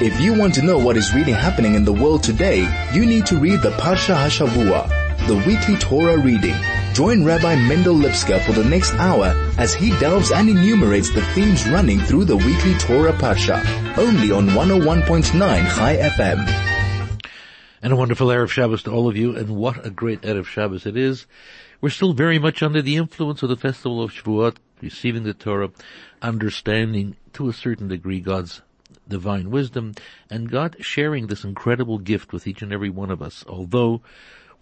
If you want to know what is really happening in the world today, you need to read the Parsha Hashavua, the weekly Torah reading. Join Rabbi Mendel Lipska for the next hour as he delves and enumerates the themes running through the weekly Torah Parsha, only on 101.9 Chai FM. And a wonderful Erev Shabbos to all of you, and what a great Erev Shabbos it is. We're still very much under the influence of the festival of Shavuot, receiving the Torah, understanding to a certain degree God's divine wisdom, and God sharing this incredible gift with each and every one of us. Although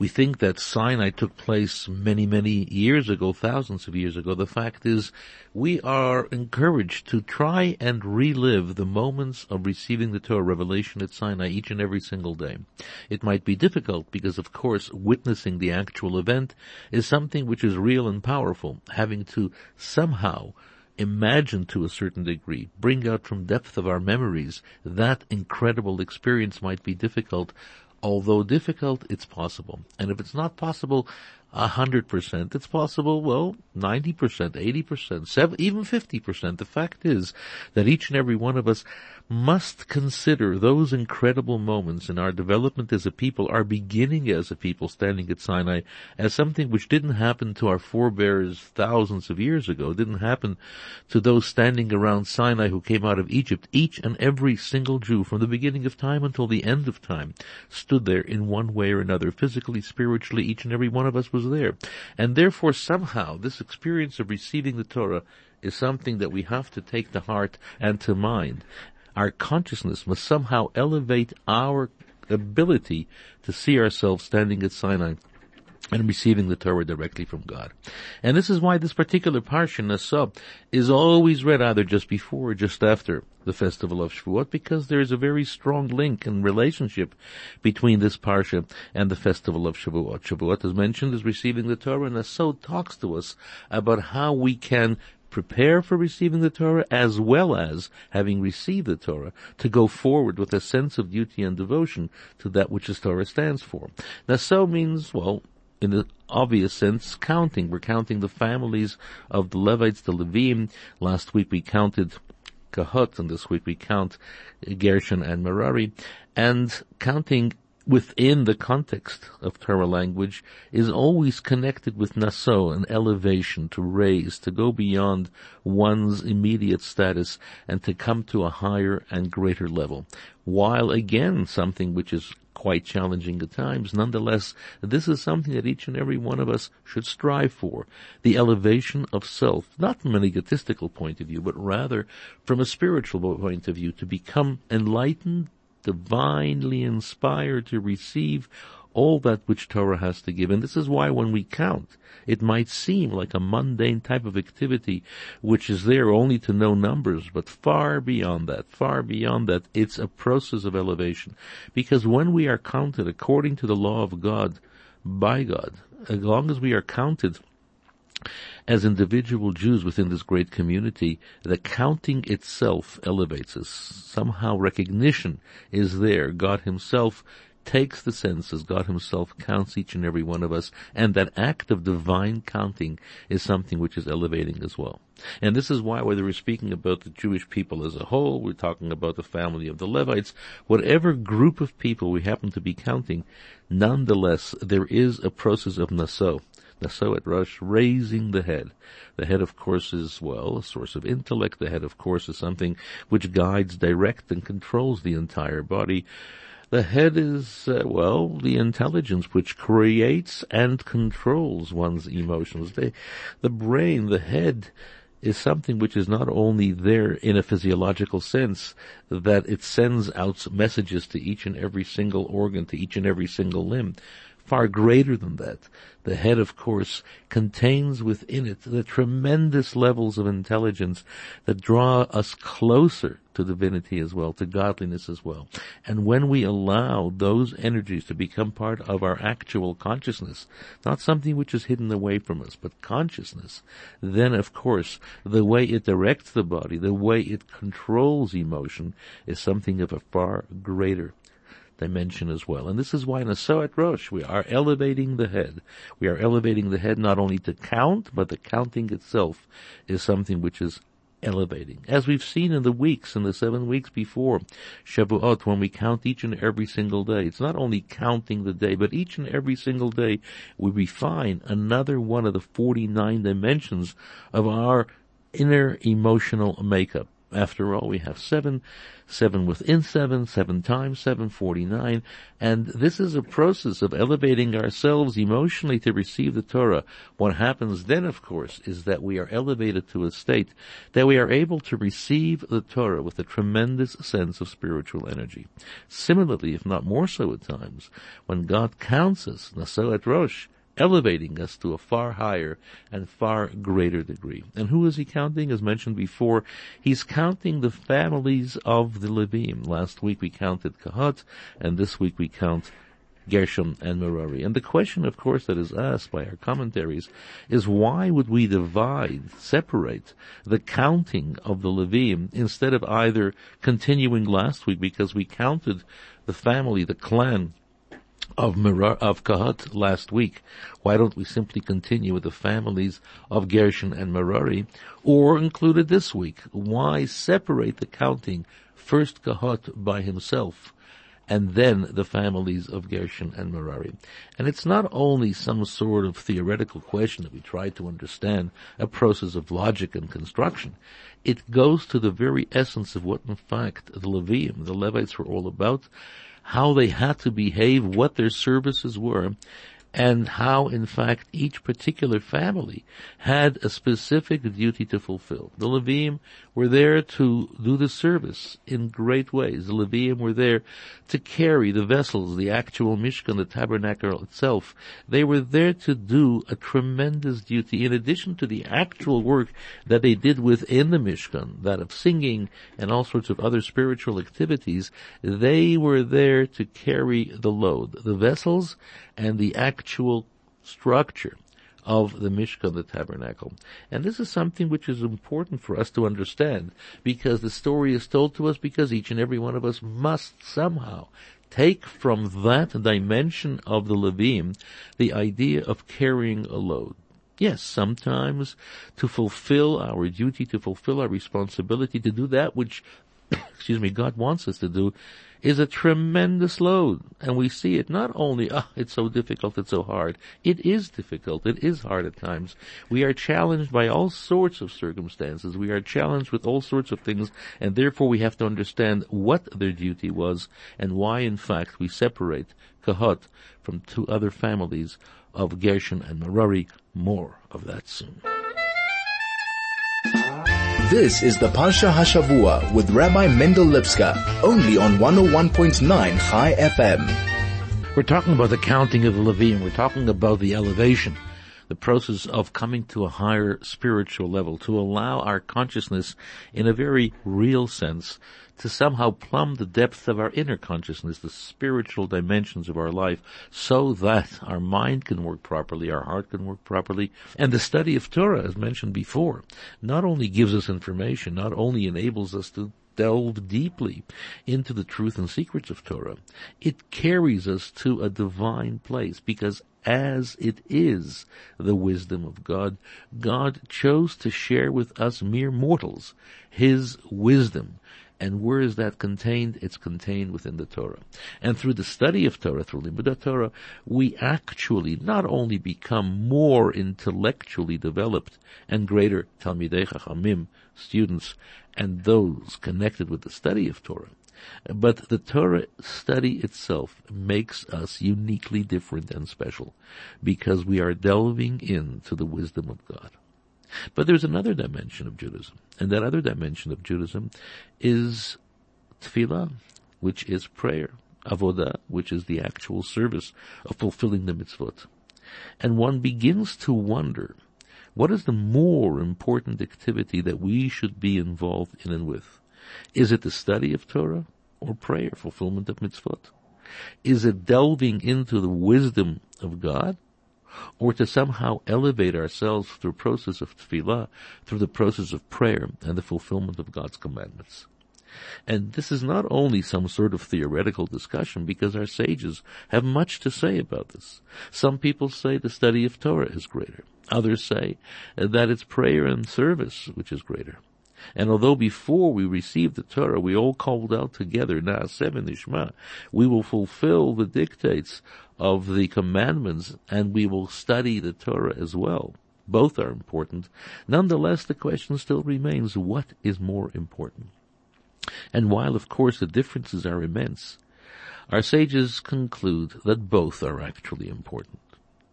we think that Sinai took place many, many years ago, thousands of years ago. The fact is, we are encouraged to try and relive the moments of receiving the Torah revelation at Sinai each and every single day. It might be difficult because, of course, witnessing the actual event is something which is real and powerful. Having to somehow imagine to a certain degree, bring out from depth of our memories that incredible experience might be difficult, although difficult, it's possible. And if it's not possible, a hundred percent. It's possible, well, 90%, 80%, even 50%. The fact is that each and every one of us must consider those incredible moments in our development as a people, our beginning as a people standing at Sinai, as something which didn't happen to our forebears thousands of years ago. Didn't happen to those standing around Sinai who came out of Egypt. Each and every single Jew from the beginning of time until the end of time stood there in one way or another, physically, spiritually, each and every one of us was there. And therefore somehow this experience of receiving the Torah is something that we have to take to heart and to mind our consciousness must somehow elevate our ability to see ourselves standing at Sinai and receiving the Torah directly from God. And this is why this particular parsha, Naso, is always read either just before or just after the festival of Shavuot, because there is a very strong link and relationship between this parsha and the festival of Shavuot. Shavuot, as mentioned, is receiving the Torah, and Naso talks to us about how we can prepare for receiving the Torah as well as having received the Torah to go forward with a sense of duty and devotion to that which the Torah stands for. Naso means, well, in the obvious sense, counting. We're counting the families of the Levites, the Levim. Last week we counted Kahat, and this week we count Gershon and Merari, and counting within the context of Torah language is always connected with naso, an elevation, to raise, to go beyond one's immediate status and to come to a higher and greater level. While again, something which is quite challenging at times, nonetheless, this is something that each and every one of us should strive for. The elevation of self, not from an egotistical point of view, but rather from a spiritual point of view, to become enlightened divinely inspired to receive all that which Torah has to give. And this is why when we count, it might seem like a mundane type of activity which is there only to know numbers, but far beyond that, far beyond that, it's a process of elevation. Because when we are counted according to the law of God, by God, as long as we are counted as individual Jews within this great community, the counting itself elevates us. Somehow recognition is there. God himself takes the census. God himself counts each and every one of us. And that act of divine counting is something which is elevating as well. And this is why whether we're speaking about the Jewish people as a whole, we're talking about the family of the Levites, whatever group of people we happen to be counting, nonetheless, there is a process of naso so at Rosh, raising the head. The head, of course, is, well, a source of intellect. The head, of course, is something which guides, directs, and controls the entire body. The head is, uh, well, the intelligence which creates and controls one's emotions. The, the brain, the head, is something which is not only there in a physiological sense, that it sends out messages to each and every single organ, to each and every single limb, far greater than that. The head, of course, contains within it the tremendous levels of intelligence that draw us closer to divinity as well, to godliness as well. And when we allow those energies to become part of our actual consciousness, not something which is hidden away from us, but consciousness, then of course the way it directs the body, the way it controls emotion is something of a far greater dimension as well. And this is why in a Soat Rosh we are elevating the head. We are elevating the head not only to count, but the counting itself is something which is elevating. As we've seen in the weeks, in the seven weeks before Shavuot, when we count each and every single day, it's not only counting the day, but each and every single day we refine another one of the 49 dimensions of our inner emotional makeup. After all, we have seven, seven within seven, seven times seven, forty-nine, and this is a process of elevating ourselves emotionally to receive the Torah. What happens then, of course, is that we are elevated to a state that we are able to receive the Torah with a tremendous sense of spiritual energy. Similarly, if not more so at times, when God counts us, Naso et Rosh, elevating us to a far higher and far greater degree. And who is he counting? As mentioned before, he's counting the families of the Levim. Last week we counted Kahat, and this week we count Gershon and Merari. And the question, of course, that is asked by our commentaries is why would we divide, separate the counting of the Levim instead of either continuing last week because we counted the family, the clan of Mirar, of Kahat last week. Why don't we simply continue with the families of Gershon and Merari, or include it this week? Why separate the counting first Kahat by himself? and then the families of Gershon and Merari. And it's not only some sort of theoretical question that we try to understand, a process of logic and construction. It goes to the very essence of what in fact the Levium, the Levites were all about, how they had to behave, what their services were, and how in fact each particular family had a specific duty to fulfill. The Levim were there to do the service in great ways. The Levim were there to carry the vessels, the actual Mishkan, the tabernacle itself. They were there to do a tremendous duty in addition to the actual work that they did within the Mishkan, that of singing and all sorts of other spiritual activities. They were there to carry the load, the vessels and the actual structure of the Mishkan, the tabernacle. And this is something which is important for us to understand because the story is told to us because each and every one of us must somehow take from that dimension of the Levim the idea of carrying a load. Yes, sometimes to fulfill our duty, to fulfill our responsibility, to do that which, excuse me, God wants us to do, is a tremendous load. And we see it not only, oh, it's so difficult, it's so hard. It is difficult, it is hard at times. We are challenged by all sorts of circumstances. We are challenged with all sorts of things, and therefore we have to understand what their duty was and why in fact we separate Kahat from two other families of Gershon and Merari. More of that soon. This is the Parsha Hashavua with Rabbi Mendel Lipska, only on 101.9 Chai FM. We're talking about the counting of the Levim. We're talking about the elevation, the process of coming to a higher spiritual level, to allow our consciousness in a very real sense to somehow plumb the depth of our inner consciousness, the spiritual dimensions of our life, so that our mind can work properly, our heart can work properly. And the study of Torah, as mentioned before, not only gives us information, not only enables us to delve deeply into the truth and secrets of Torah, it carries us to a divine place because as it is the wisdom of God, God chose to share with us mere mortals His wisdom and where is that contained? It's contained within the Torah. And through the study of Torah, through Limud Torah, we actually not only become more intellectually developed and greater Talmidei Chachamim, students, and those connected with the study of Torah, but the Torah study itself makes us uniquely different and special because we are delving into the wisdom of God. But there's another dimension of Judaism, and that other dimension of Judaism is tefillah, which is prayer, avodah, which is the actual service of fulfilling the mitzvot. And one begins to wonder, what is the more important activity that we should be involved in and with? Is it the study of Torah or prayer, fulfillment of mitzvot? Is it delving into the wisdom of God or to somehow elevate ourselves through the process of tefillah, through the process of prayer and the fulfillment of God's commandments. And this is not only some sort of theoretical discussion because our sages have much to say about this. Some people say the study of Torah is greater. Others say that it's prayer and service which is greater. And although before we received the Torah, we all called out together, Na'aseh Nishma, we will fulfill the dictates of the commandments and we will study the Torah as well. Both are important. Nonetheless, the question still remains, what is more important? And while of course the differences are immense, our sages conclude that both are actually important.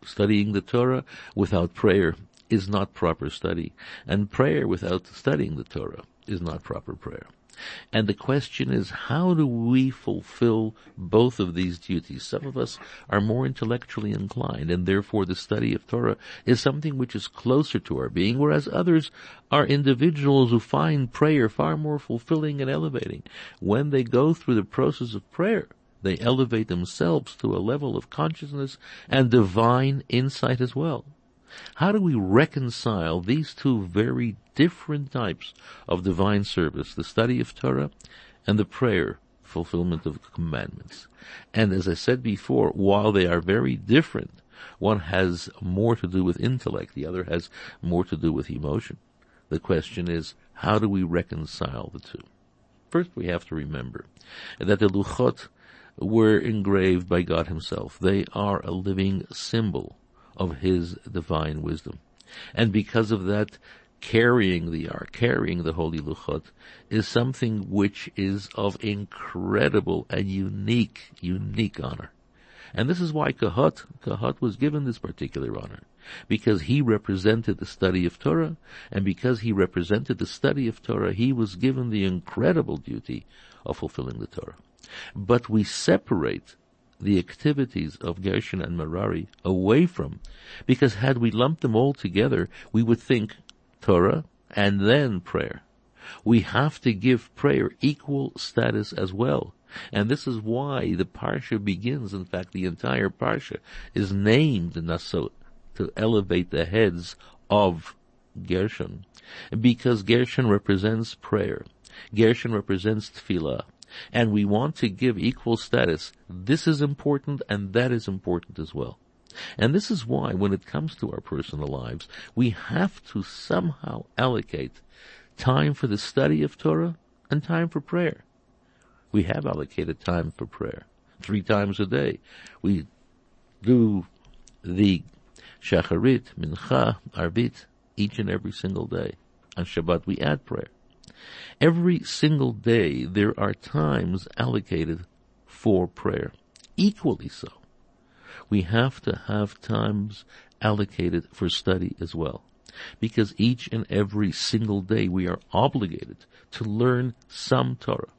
Studying the Torah without prayer is not proper study, and prayer without studying the Torah is not proper prayer. And the question is, how do we fulfill both of these duties? Some of us are more intellectually inclined, and therefore the study of Torah is something which is closer to our being, whereas others are individuals who find prayer far more fulfilling and elevating. When they go through the process of prayer, they elevate themselves to a level of consciousness and divine insight as well. How do we reconcile these two very different types of divine service, the study of Torah and the prayer fulfillment of the commandments? And as I said before, while they are very different, one has more to do with intellect, the other has more to do with emotion. The question is, how do we reconcile the two? First, we have to remember that the luchot were engraved by God Himself. They are a living symbol of his divine wisdom. And because of that, carrying the ark, carrying the holy luchot, is something which is of incredible and unique, unique honor. And this is why Kahat, Kahat was given this particular honor. Because he represented the study of Torah, and because he represented the study of Torah, he was given the incredible duty of fulfilling the Torah. But we separate the activities of Gershon and Merari away from, because had we lumped them all together, we would think Torah and then prayer. We have to give prayer equal status as well. And this is why the Parsha begins, in fact, the entire Parsha is named Naso to elevate the heads of Gershon. Because Gershon represents prayer. Gershon represents tefillah and we want to give equal status, this is important and that is important as well. And this is why when it comes to our personal lives, we have to somehow allocate time for the study of Torah and time for prayer. We have allocated time for prayer three times a day. We do the Shacharit, Mincha, Arbit each and every single day. On Shabbat we add prayer. Every single day there are times allocated for prayer. Equally so. We have to have times allocated for study as well. Because each and every single day we are obligated to learn some Torah.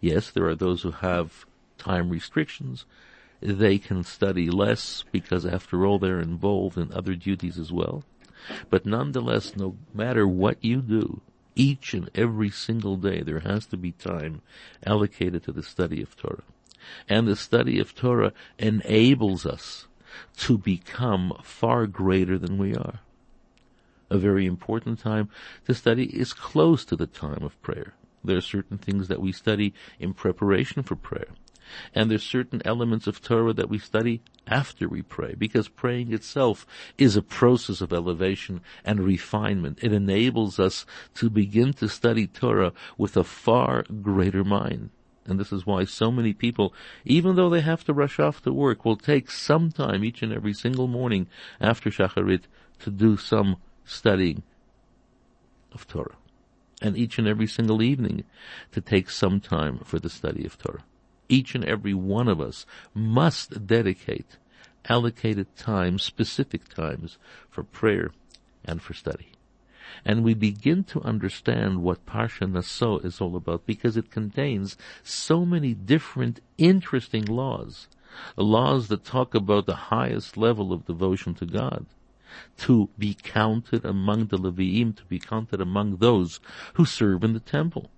Yes, there are those who have time restrictions. They can study less because after all they're involved in other duties as well. But nonetheless, no matter what you do, each and every single day there has to be time allocated to the study of Torah. And the study of Torah enables us to become far greater than we are. A very important time to study is close to the time of prayer. There are certain things that we study in preparation for prayer. And there's certain elements of Torah that we study after we pray, because praying itself is a process of elevation and refinement. It enables us to begin to study Torah with a far greater mind. And this is why so many people, even though they have to rush off to work, will take some time each and every single morning after Shacharit to do some studying of Torah. And each and every single evening to take some time for the study of Torah each and every one of us must dedicate allocated times, specific times for prayer and for study. And we begin to understand what Parsha Naso is all about because it contains so many different interesting laws. Laws that talk about the highest level of devotion to God. To be counted among the Leviim, to be counted among those who serve in the temple.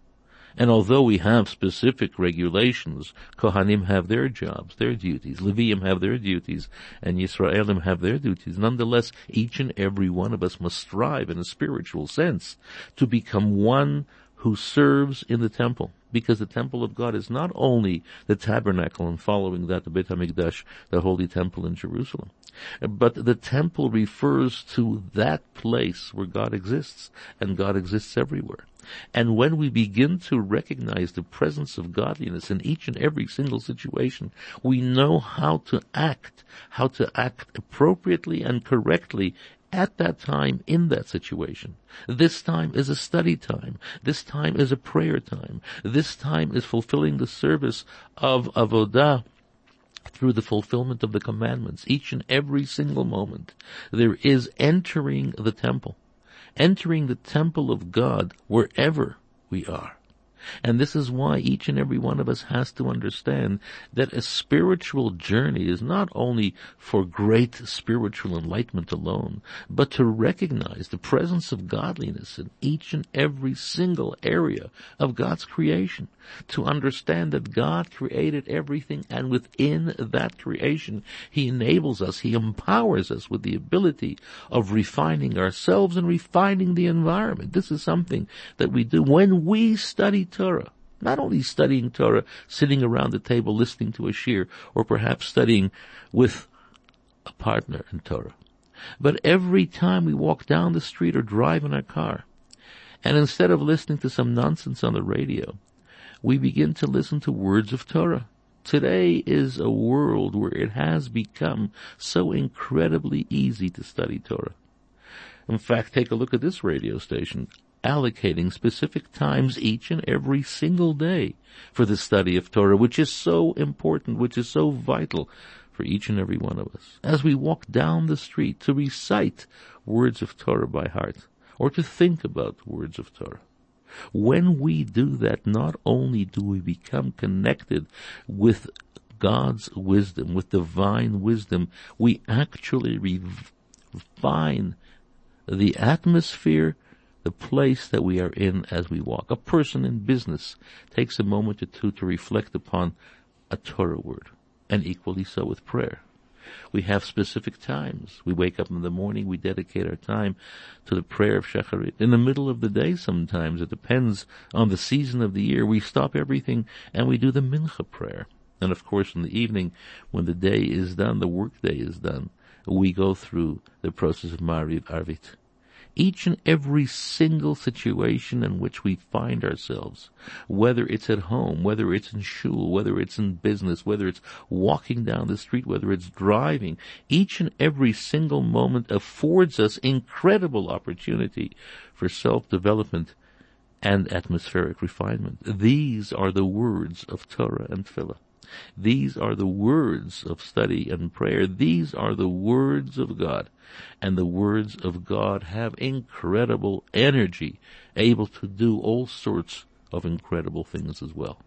And although we have specific regulations, Kohanim have their jobs, their duties, Leviim have their duties, and Yisraelim have their duties. Nonetheless, each and every one of us must strive in a spiritual sense to become one who serves in the temple. Because the temple of God is not only the tabernacle and following that the Beit HaMikdash, the holy temple in Jerusalem, but the temple refers to that place where God exists, and God exists everywhere. And when we begin to recognize the presence of godliness in each and every single situation, we know how to act, how to act appropriately and correctly at that time in that situation. This time is a study time. This time is a prayer time. This time is fulfilling the service of avodah through the fulfillment of the commandments. Each and every single moment there is entering the temple entering the temple of God wherever we are. And this is why each and every one of us has to understand that a spiritual journey is not only for great spiritual enlightenment alone, but to recognize the presence of godliness in each and every single area of God's creation. To understand that God created everything and within that creation, He enables us, He empowers us with the ability of refining ourselves and refining the environment. This is something that we do when we study Torah. Not only studying Torah, sitting around the table listening to a shiur, or perhaps studying with a partner in Torah. But every time we walk down the street or drive in our car, and instead of listening to some nonsense on the radio, we begin to listen to words of Torah. Today is a world where it has become so incredibly easy to study Torah. In fact, take a look at this radio station allocating specific times each and every single day for the study of Torah, which is so important, which is so vital for each and every one of us. As we walk down the street to recite words of Torah by heart, or to think about words of Torah. When we do that, not only do we become connected with God's wisdom, with divine wisdom, we actually refine the atmosphere the place that we are in as we walk. A person in business takes a moment or two to reflect upon a Torah word, and equally so with prayer. We have specific times. We wake up in the morning, we dedicate our time to the prayer of Shacharit. In the middle of the day sometimes, it depends on the season of the year, we stop everything and we do the Mincha prayer. And of course in the evening, when the day is done, the work day is done, we go through the process of Mariv Arvit each and every single situation in which we find ourselves, whether it's at home, whether it's in shul, whether it's in business, whether it's walking down the street, whether it's driving, each and every single moment affords us incredible opportunity for self-development and atmospheric refinement. These are the words of Torah and Tefillah. These are the words of study and prayer. These are the words of God. And the words of God have incredible energy, able to do all sorts of incredible things as well.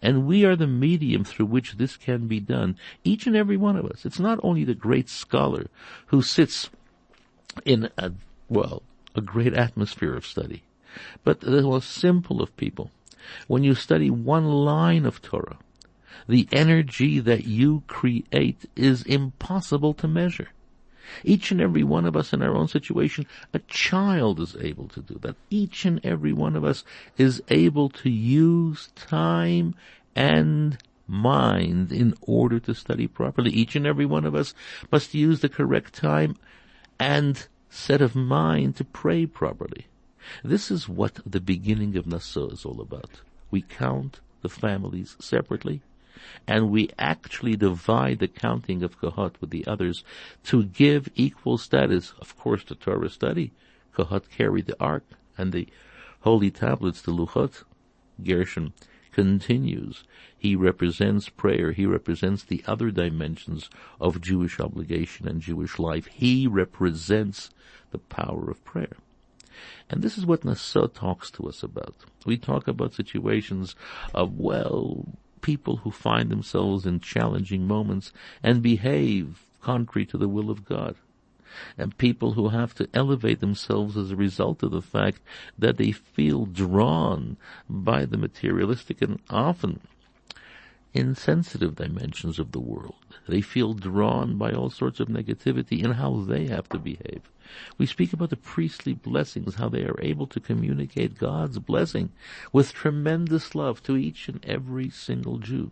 And we are the medium through which this can be done. Each and every one of us. It's not only the great scholar who sits in a, well, a great atmosphere of study, but the most simple of people. When you study one line of Torah, the energy that you create is impossible to measure. Each and every one of us in our own situation, a child is able to do that. Each and every one of us is able to use time and mind in order to study properly. Each and every one of us must use the correct time and set of mind to pray properly. This is what the beginning of Naso is all about. We count the families separately and we actually divide the counting of Kohat with the others to give equal status, of course, to Torah study. Kohat carried the ark and the holy tablets, the Luchot. Gershon continues. He represents prayer. He represents the other dimensions of Jewish obligation and Jewish life. He represents the power of prayer. And this is what Naso talks to us about. We talk about situations of, well, people who find themselves in challenging moments and behave contrary to the will of God. And people who have to elevate themselves as a result of the fact that they feel drawn by the materialistic and often insensitive dimensions of the world. They feel drawn by all sorts of negativity in how they have to behave. We speak about the priestly blessings, how they are able to communicate God's blessing with tremendous love to each and every single Jew.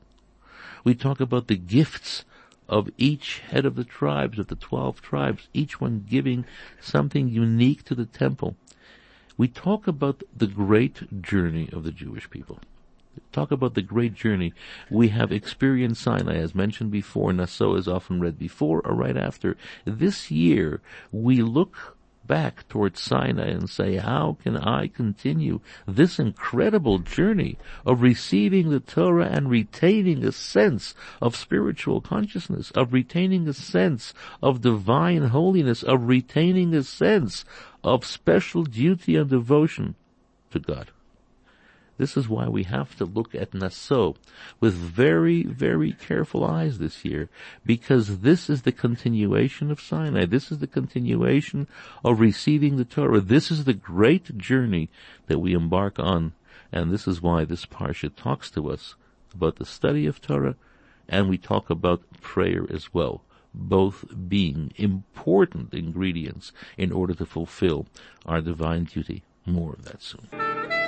We talk about the gifts of each head of the tribes, of the twelve tribes, each one giving something unique to the temple. we talk about the great journey of the Jewish people. Talk about the great journey we have experienced Sinai, as mentioned before. Naso is often read before or right after. This year, we look back towards Sinai and say, how can I continue this incredible journey of receiving the Torah and retaining a sense of spiritual consciousness, of retaining a sense of divine holiness, of retaining a sense of special duty and devotion to God. This is why we have to look at Naso with very, very careful eyes this year, because this is the continuation of Sinai. This is the continuation of receiving the Torah. This is the great journey that we embark on, and this is why this parsha talks to us about the study of Torah, and we talk about prayer as well both being important ingredients in order to fulfill our divine duty. More of that soon.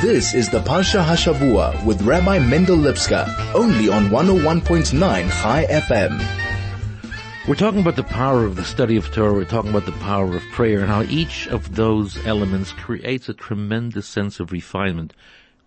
This is the Parsha Hashavua with Rabbi Mendel Lipska, only on 101.9 Chai FM. We're talking about the power of the study of Torah. We're talking about the power of prayer and how each of those elements creates a tremendous sense of refinement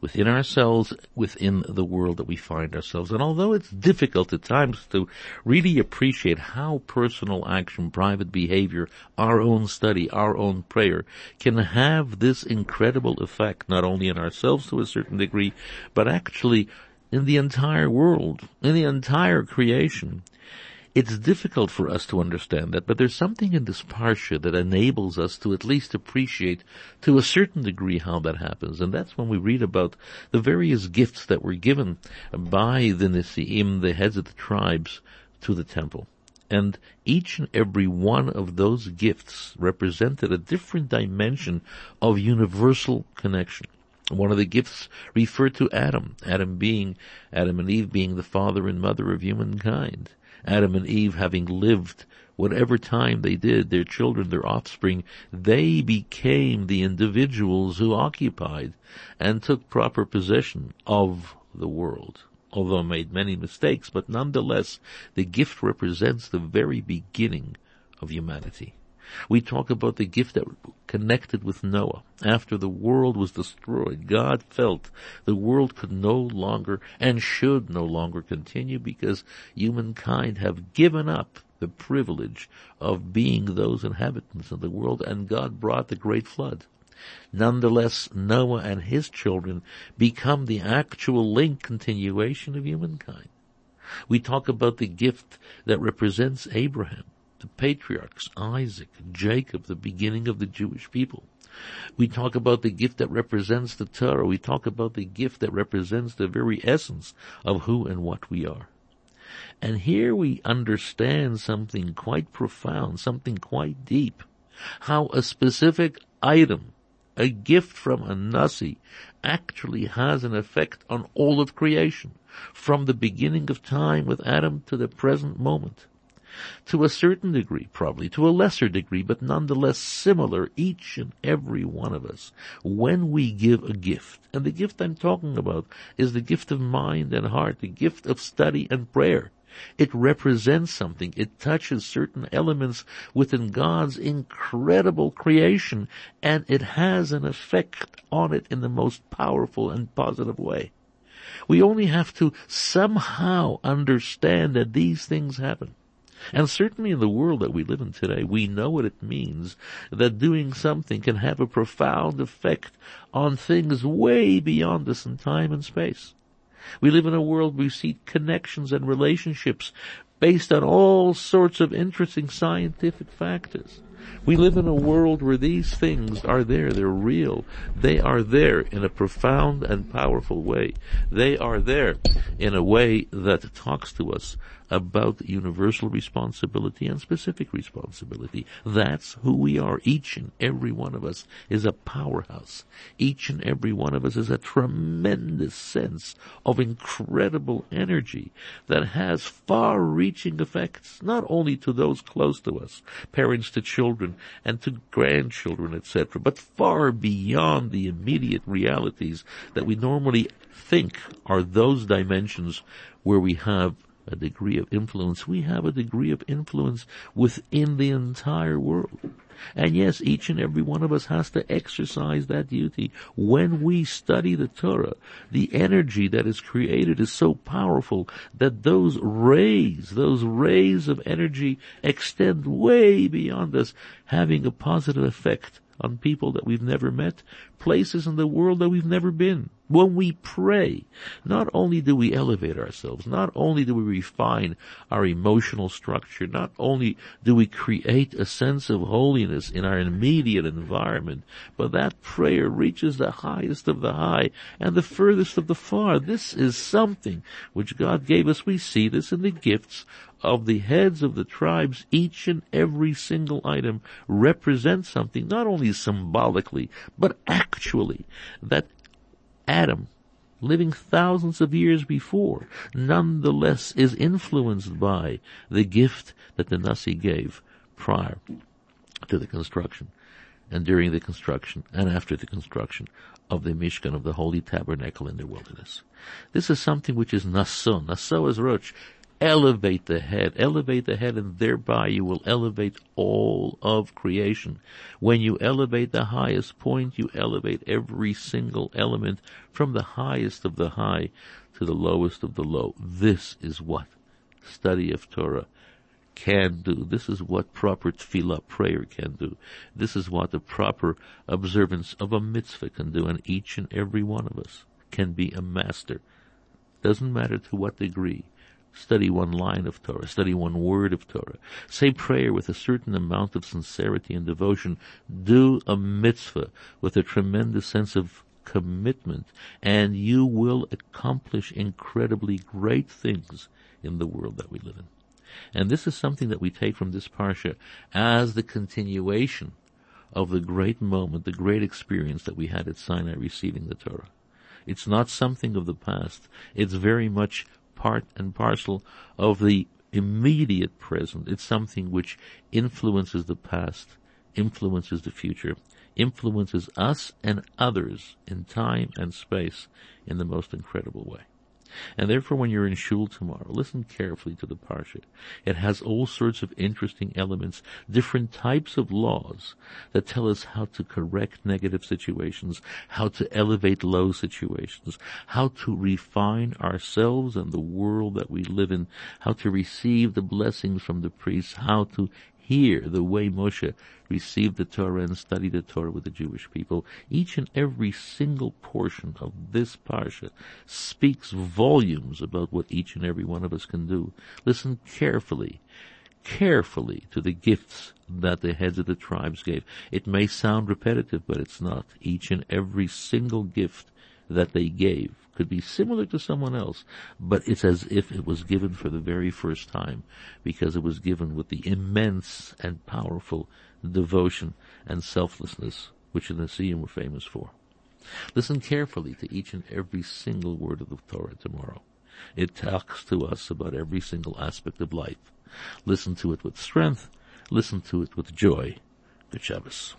within ourselves, within the world that we find ourselves. And although it's difficult at times to really appreciate how personal action, private behavior, our own study, our own prayer can have this incredible effect not only in ourselves to a certain degree, but actually in the entire world, in the entire creation. It's difficult for us to understand that, but there's something in this parsha that enables us to at least appreciate to a certain degree how that happens. And that's when we read about the various gifts that were given by the Nisi'im, the heads of the tribes, to the temple. And each and every one of those gifts represented a different dimension of universal connection. One of the gifts referred to Adam, Adam being, Adam and Eve being the father and mother of humankind. Adam and Eve having lived whatever time they did, their children, their offspring, they became the individuals who occupied and took proper possession of the world. Although made many mistakes, but nonetheless, the gift represents the very beginning of humanity. We talk about the gift that connected with Noah. After the world was destroyed, God felt the world could no longer and should no longer continue because humankind have given up the privilege of being those inhabitants of the world and God brought the great flood. Nonetheless, Noah and his children become the actual link continuation of humankind. We talk about the gift that represents Abraham the patriarchs, Isaac, Jacob, the beginning of the Jewish people. We talk about the gift that represents the Torah. We talk about the gift that represents the very essence of who and what we are. And here we understand something quite profound, something quite deep. How a specific item, a gift from a Nasi, actually has an effect on all of creation, from the beginning of time with Adam to the present moment to a certain degree, probably to a lesser degree, but nonetheless similar, each and every one of us, when we give a gift. And the gift I'm talking about is the gift of mind and heart, the gift of study and prayer. It represents something. It touches certain elements within God's incredible creation and it has an effect on it in the most powerful and positive way. We only have to somehow understand that these things happen. And certainly in the world that we live in today, we know what it means that doing something can have a profound effect on things way beyond us in time and space. We live in a world where we see connections and relationships based on all sorts of interesting scientific factors. We live in a world where these things are there, they're real. They are there in a profound and powerful way. They are there in a way that talks to us about universal responsibility and specific responsibility. That's who we are. Each and every one of us is a powerhouse. Each and every one of us is a tremendous sense of incredible energy that has far reaching effects, not only to those close to us, parents to children and to grandchildren, etc., but far beyond the immediate realities that we normally think are those dimensions where we have a degree of influence. We have a degree of influence within the entire world. And yes, each and every one of us has to exercise that duty. When we study the Torah, the energy that is created is so powerful that those rays, those rays of energy extend way beyond us, having a positive effect on people that we've never met, places in the world that we've never been. When we pray, not only do we elevate ourselves, not only do we refine our emotional structure, not only do we create a sense of holiness in our immediate environment, but that prayer reaches the highest of the high and the furthest of the far. This is something which God gave us. We see this in the gifts of the heads of the tribes, each and every single item represents something, not only symbolically, but actually, that Adam, living thousands of years before, nonetheless is influenced by the gift that the Nasi gave prior to the construction and during the construction and after the construction of the Mishkan of the Holy Tabernacle in the wilderness. This is something which is naso. Naso is rosh elevate the head, elevate the head and thereby you will elevate all of creation. When you elevate the highest point, you elevate every single element from the highest of the high to the lowest of the low. This is what study of Torah can do. This is what proper tefillah prayer can do. This is what the proper observance of a mitzvah can do. And each and every one of us can be a master. Doesn't matter to what degree. Study one line of Torah, study one word of Torah. Say prayer with a certain amount of sincerity and devotion. Do a mitzvah with a tremendous sense of commitment and you will accomplish incredibly great things in the world that we live in. And this is something that we take from this parsha as the continuation of the great moment, the great experience that we had at Sinai receiving the Torah. It's not something of the past. It's very much part and parcel of the immediate present. It's something which influences the past, influences the future, influences us and others in time and space in the most incredible way. And therefore, when you're in shul tomorrow, listen carefully to the parsha. It has all sorts of interesting elements, different types of laws that tell us how to correct negative situations, how to elevate low situations, how to refine ourselves and the world that we live in, how to receive the blessings from the priests, how to hear the way Moshe received the Torah and studied the Torah with the Jewish people. Each and every single portion of this parsha speaks volumes about what each and every one of us can do. Listen carefully carefully to the gifts that the heads of the tribes gave. It may sound repetitive, but it's not. Each and every single gift that they gave could be similar to someone else, but it's as if it was given for the very first time because it was given with the immense and powerful devotion and selflessness which the Nesiim were famous for. Listen carefully to each and every single word of the Torah tomorrow. It talks to us about every single aspect of life. Listen to it with strength. Listen to it with joy. Good Shabbos.